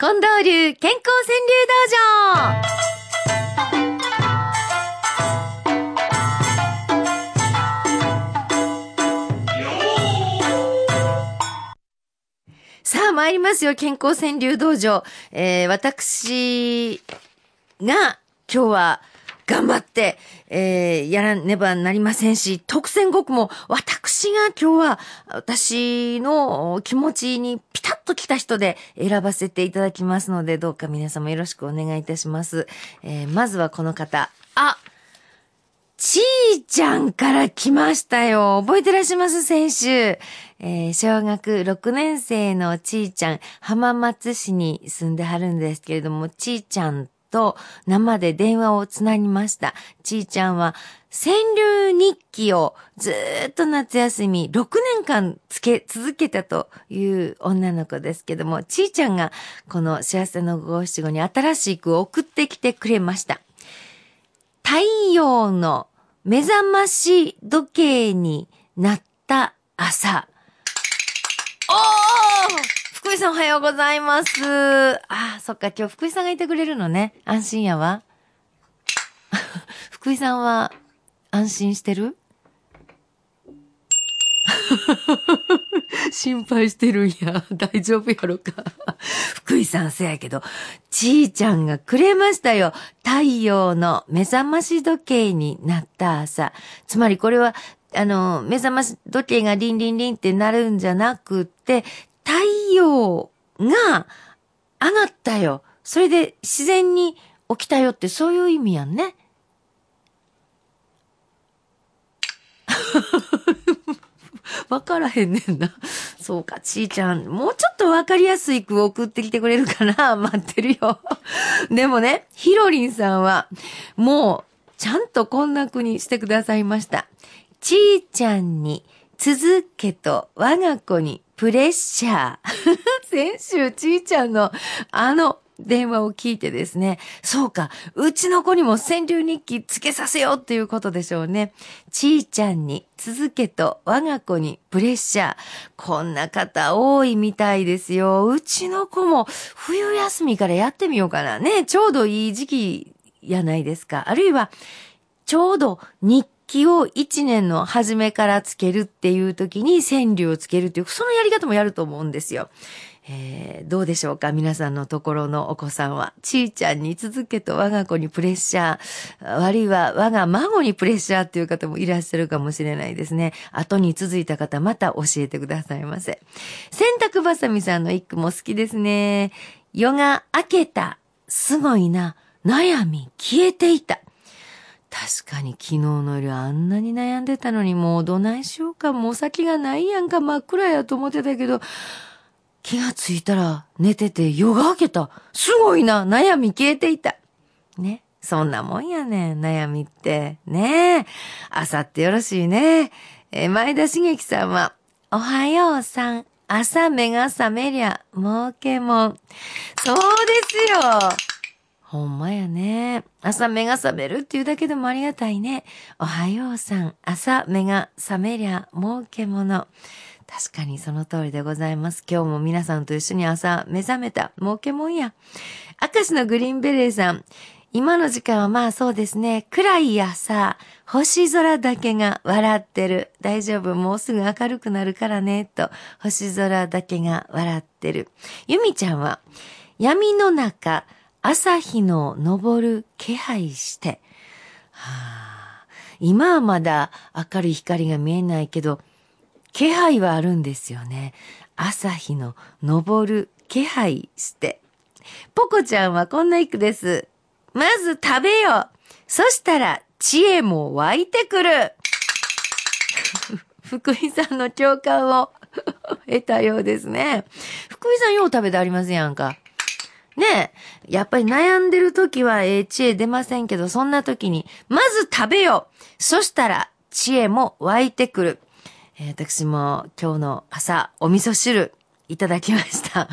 近藤流健康川柳道場さあ、参りますよ、健康川柳道場。えー、私が今日は頑張って、えー、やらねばなりませんし、特選5句も私が今日は私の気持ちにピタッと来た人で選ばせていただきますので、どうか皆様よろしくお願いいたします。えー、まずはこの方。あちーちゃんから来ましたよ。覚えてらっしゃいます？先週。えー小学6年生のちーちゃん、浜松市に住んではるんですけれども、ちーちゃんと生で電話をつなぎました。ちーちゃんは、川柳日記をずっと夏休み6年間つけ、続けたという女の子ですけども、ちーちゃんがこの幸せの五七五に新しい句を送ってきてくれました。太陽の目覚まし時計になった朝。おー福井さんおはようございます。ああ、そっか、今日福井さんがいてくれるのね。安心やわ。福井さんは安心してる？心配してるんや。大丈夫やろか。福井さんせやけど、ちーちゃんがくれましたよ。太陽の目覚まし時計になった朝。つまりこれは、あの、目覚まし時計がリンリンリンってなるんじゃなくって、陽が上がったよ。それで自然に起きたよってそういう意味やんね。わからへんねんな。そうか、ちーちゃん、もうちょっとわかりやすい句を送ってきてくれるかな？待ってるよ。でもね、ひろりんさんは、もう、ちゃんとこんな句にしてくださいました。ちーちゃんに、続けと我が子にプレッシャー。先週、ちーちゃんのあの電話を聞いてですね、そうか、うちの子にも川柳日記つけさせようっていうことでしょうね。ちーちゃんに続けと我が子にプレッシャー。こんな方多いみたいですよ。うちの子も冬休みからやってみようかな。ね、ちょうどいい時期やないですか。あるいは、ちょうど日記を一年の初めからつけるっていう時に川柳をつけるっていう、そのやり方もやると思うんですよ。えーどうでしょうか？皆さんのところのお子さんは。ちーちゃんに続けと我が子にプレッシャー。悪いは我が孫にプレッシャーっていう方もいらっしゃるかもしれないですね。後に続いた方また教えてくださいませ。洗濯ばさみさんの一句も好きですね。夜が明けた。すごいな。悩み消えていた。確かに昨日の夜あんなに悩んでたのにもうどないしようか、もう先がないやんか、真っ暗やと思ってたけど、気がついたら寝てて夜が明けた。すごいな、悩み消えていた。ね。そんなもんやねん、悩みって。ねえ。朝ってよろしいね。え前田茂樹さんは、おはようさん。朝目が覚めりゃ、儲けもん。そうですよ。ほんまやね。朝目が覚めるっていうだけでもありがたいね。おはようさん。朝目が覚めりゃ儲けもの。確かにその通りでございます。今日も皆さんと一緒に朝目覚めた儲けもんや。明石のグリーンベレーさん。今の時間はまあそうですね。暗い朝、星空だけが笑ってる。大丈夫、もうすぐ明るくなるからね、と。星空だけが笑ってる。ゆみちゃんは、闇の中、朝日の昇る気配して。はあ、今はまだ明るい光が見えないけど、気配はあるんですよね。朝日の昇る気配して。ポコちゃんはこんな一句です。まず食べよ。そしたら知恵も湧いてくる。福井さんの共感を得たようですね。福井さんよう食べてありますやんか。ねえ、やっぱり悩んでる時はええ知恵出ませんけど、そんな時に、まず食べよそしたら知恵も湧いてくる。えー私も今日の朝、お味噌汁いただきました。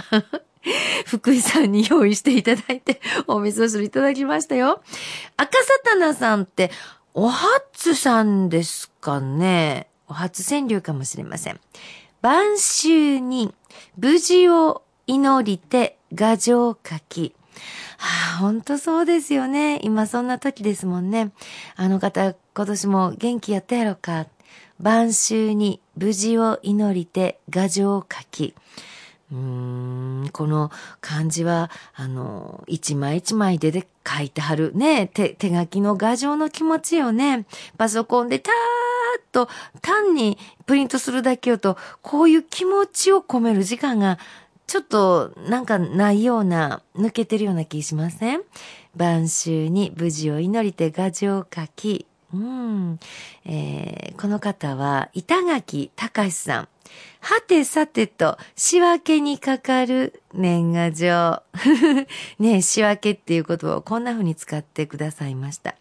福井さんに用意していただいて、お味噌汁いただきましたよ。赤サタナさんって、お初さんですかねお初川柳かもしれません。晩秋に無事を祈りて画上書き。はあ、ほんとそうですよね。今そんな時ですもんね。あの方、今年も元気やったやろか。晩秋に無事を祈りて画上書き。うーん、この漢字は、あの、一枚一枚でで書いてはる。ね手、手書きの画像の気持ちよね。パソコンでたーっと単にプリントするだけよと、こういう気持ちを込める時間が、ちょっとなんかないような、抜けてるような気しません？晩秋に無事を祈りて画像を書き、うん。えー、この方は、板垣隆さん。はてさてと、仕分けにかかる年賀状。ね仕分けっていう言葉をこんな風に使ってくださいました。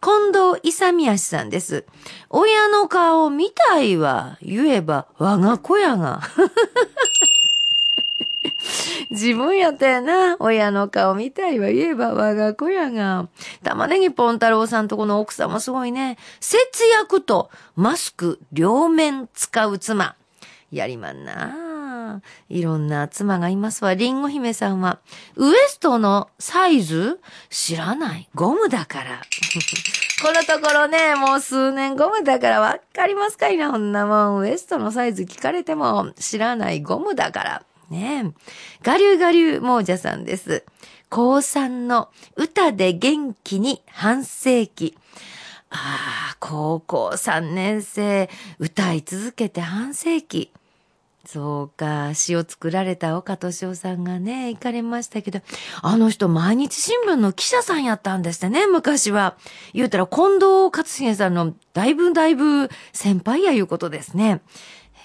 近藤勇さんです。親の顔見たいわ。言えば我が子やが。自分やったやな。親の顔見たいわ言えば我が子やが。玉ねぎポン太郎さんとこの奥さんもすごいね。節約とマスク両面使う妻。やりまんな。いろんな妻がいますわ。リンゴ姫さんは、ウエストのサイズ？知らない。ゴムだから。このところね、もう数年ゴムだからわかりますかいな、こんなもん。ウエストのサイズ聞かれても知らないゴムだから。ねえ。ガリュガリュ亡者さんです。高3の歌で元気に半世紀。ああ、高校3年生、歌い続けて半世紀。そうか、詩を作られた岡敏夫さんがね、行かれましたけど、あの人毎日新聞の記者さんやったんですってね、昔は。言うたら近藤勝重さんのだいぶだいぶ先輩やいうことですね。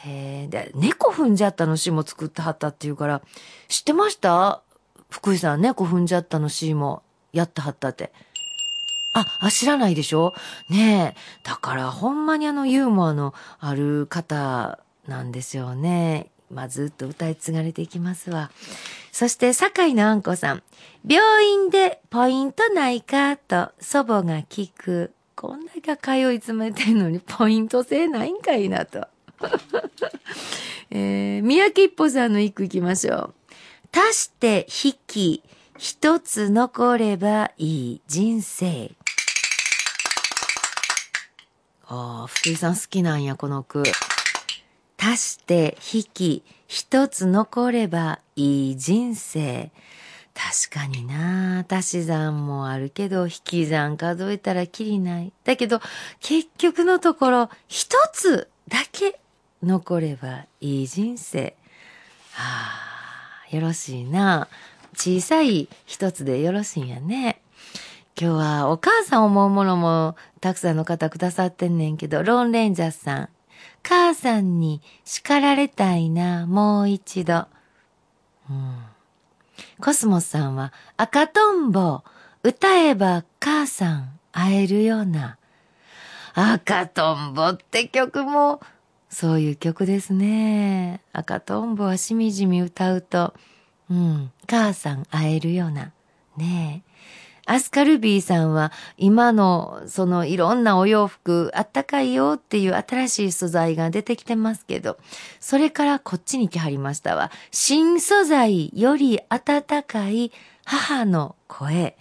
へえ、で、猫踏んじゃったの詩も作ってはったっていうから、知ってました？福井さん、猫踏んじゃったの詩もやってはったって。あ、あ、知らないでしょ？ねえ。だからほんまにあのユーモアのある方なんですよね。まあ、ずっと歌い継がれていきますわ。そして、坂井のあんこさん。病院でポイントないかと祖母が聞く。こんだけ通い詰めてんのにポイント制ないんかいなと。えー、三宅一歩さんの一句いきましょう。足して引き、一つ残ればいい人生。ああ、福井さん好きなんや、この句。足して引き、一つ残ればいい人生。確かにな足し算もあるけど、引き算数えたらきりない。だけど、結局のところ、一つだけ残ればいい人生。はあ、よろしいな。小さい一つでよろしいんやね。今日はお母さん思うものもたくさんの方くださってんねんけど、ローンレンジャーさん。母さんに叱られたいな、もう一度。うん。コスモスさんは赤とんぼ、歌えば母さん会えるような。赤とんぼって曲もそういう曲ですね。赤とんぼはしみじみ歌うと、うん、母さん会えるような。ねえ。アスカルビーさんは今のそのいろんなお洋服あったかいよっていう新しい素材が出てきてますけど、それからこっちに来はりましたわ。新素材より暖かい母の声。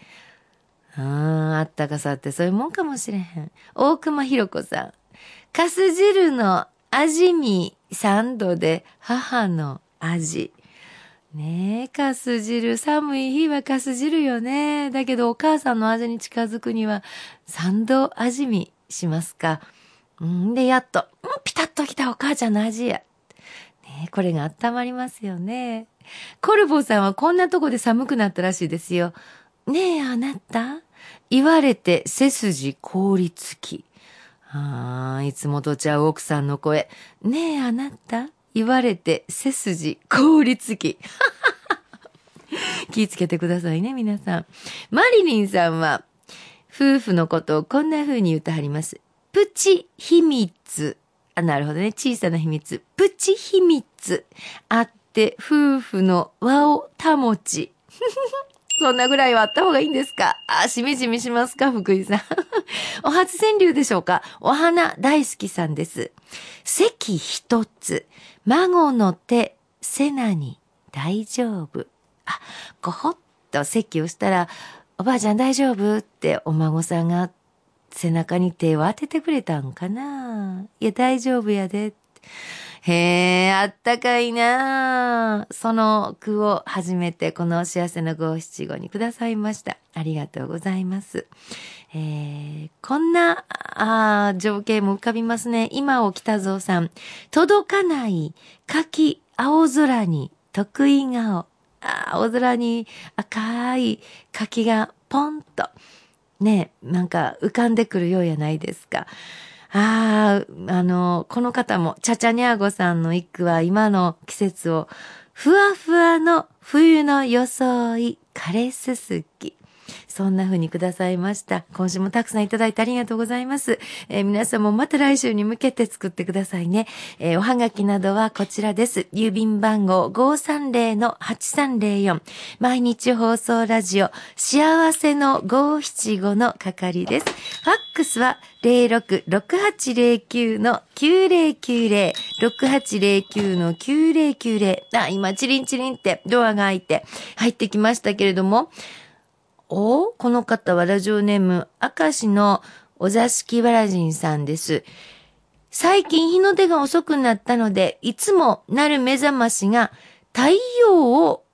ああ、あったかさってそういうもんかもしれへん。大熊ひろ子さん。かす汁の味見三度で母の味。ねえ、かす汁。寒い日はかす汁よね。だけどお母さんの味に近づくには三度味見しますか。んで、やっと、んピタッときたお母ちゃんの味や。ねえこれが温まりますよね。コルボさんはこんなとこで寒くなったらしいですよ。ねえ、あなた言われて背筋凍りつき。ああ、いつもとちゃう奥さんの声。ねえ、あなた？言われて背筋凍りつき。気ぃつけてくださいね、皆さん。マリリンさんは、夫婦のことをこんな風に言ってはります。プチ秘密。あ、なるほどね。小さな秘密。プチ秘密。あって、夫婦の和を保ち。そんなぐらいはあった方がいいんですか？あ、しみじみしますか？福井さん。お初川柳でしょうか？お花大好きさんです。席一つ。孫の手、せなに大丈夫。あ、ごほっと席をしたら、おばあちゃん大丈夫ってお孫さんが背中に手を当ててくれたんかないや、大丈夫やで。へえ、あったかいなその句を初めてこの幸せの五七五にくださいました。ありがとうございます。えー、こんな、あ情景も浮かびますね。今を北蔵さん。届かない柿青空に得意顔。青空に赤い柿がポンと、ね、なんか浮かんでくるようやないですか。ああ、あの、この方も、チャチャニャーゴさんの一句は今の季節を、ふわふわの冬の装い、枯れすすき。そんな風にくださいました。今週もたくさんいただいてありがとうございます。えー、皆さんもまた来週に向けて作ってくださいね。えー、おはがきなどはこちらです。郵便番号530-8304。毎日放送ラジオ、幸せの575の係です。ファックスは06-6809の9090、6809の9090。あ、今、チリンチリンってドアが開いて入ってきましたけれども、おこの方はラジオネーム、明石のお座敷わらじんさんです。最近日の出が遅くなったので、いつもなる目覚ましが太陽を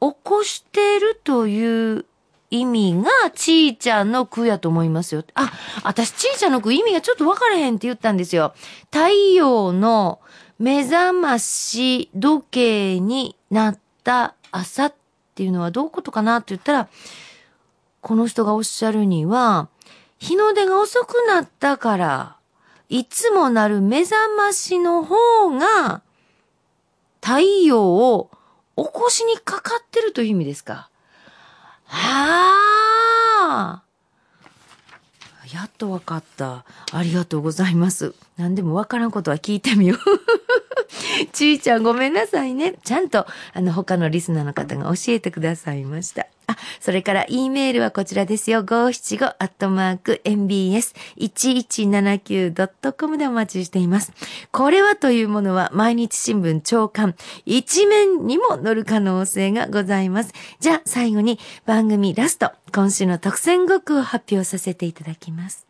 起こしてるという意味がちーちゃんの句やと思いますよ。あ、私ちーちゃんの句意味がちょっとわからへんって言ったんですよ。太陽の目覚まし時計になった朝っていうのはどういうことかなって言ったら、この人がおっしゃるには、日の出が遅くなったから、いつもなる目覚ましの方が、太陽を起こしにかかってるという意味ですか。はあ。やっとわかった。ありがとうございます。何でもわからんことは聞いてみよう。ちーちゃんごめんなさいね。ちゃんと、あの、他のリスナーの方が教えてくださいました。あ、それから、E メールはこちらですよ。575アットマーク mbs1179.com でお待ちしています。これはというものは、毎日新聞長官、一面にも載る可能性がございます。じゃあ、最後に番組ラスト、今週の特選語句を発表させていただきます。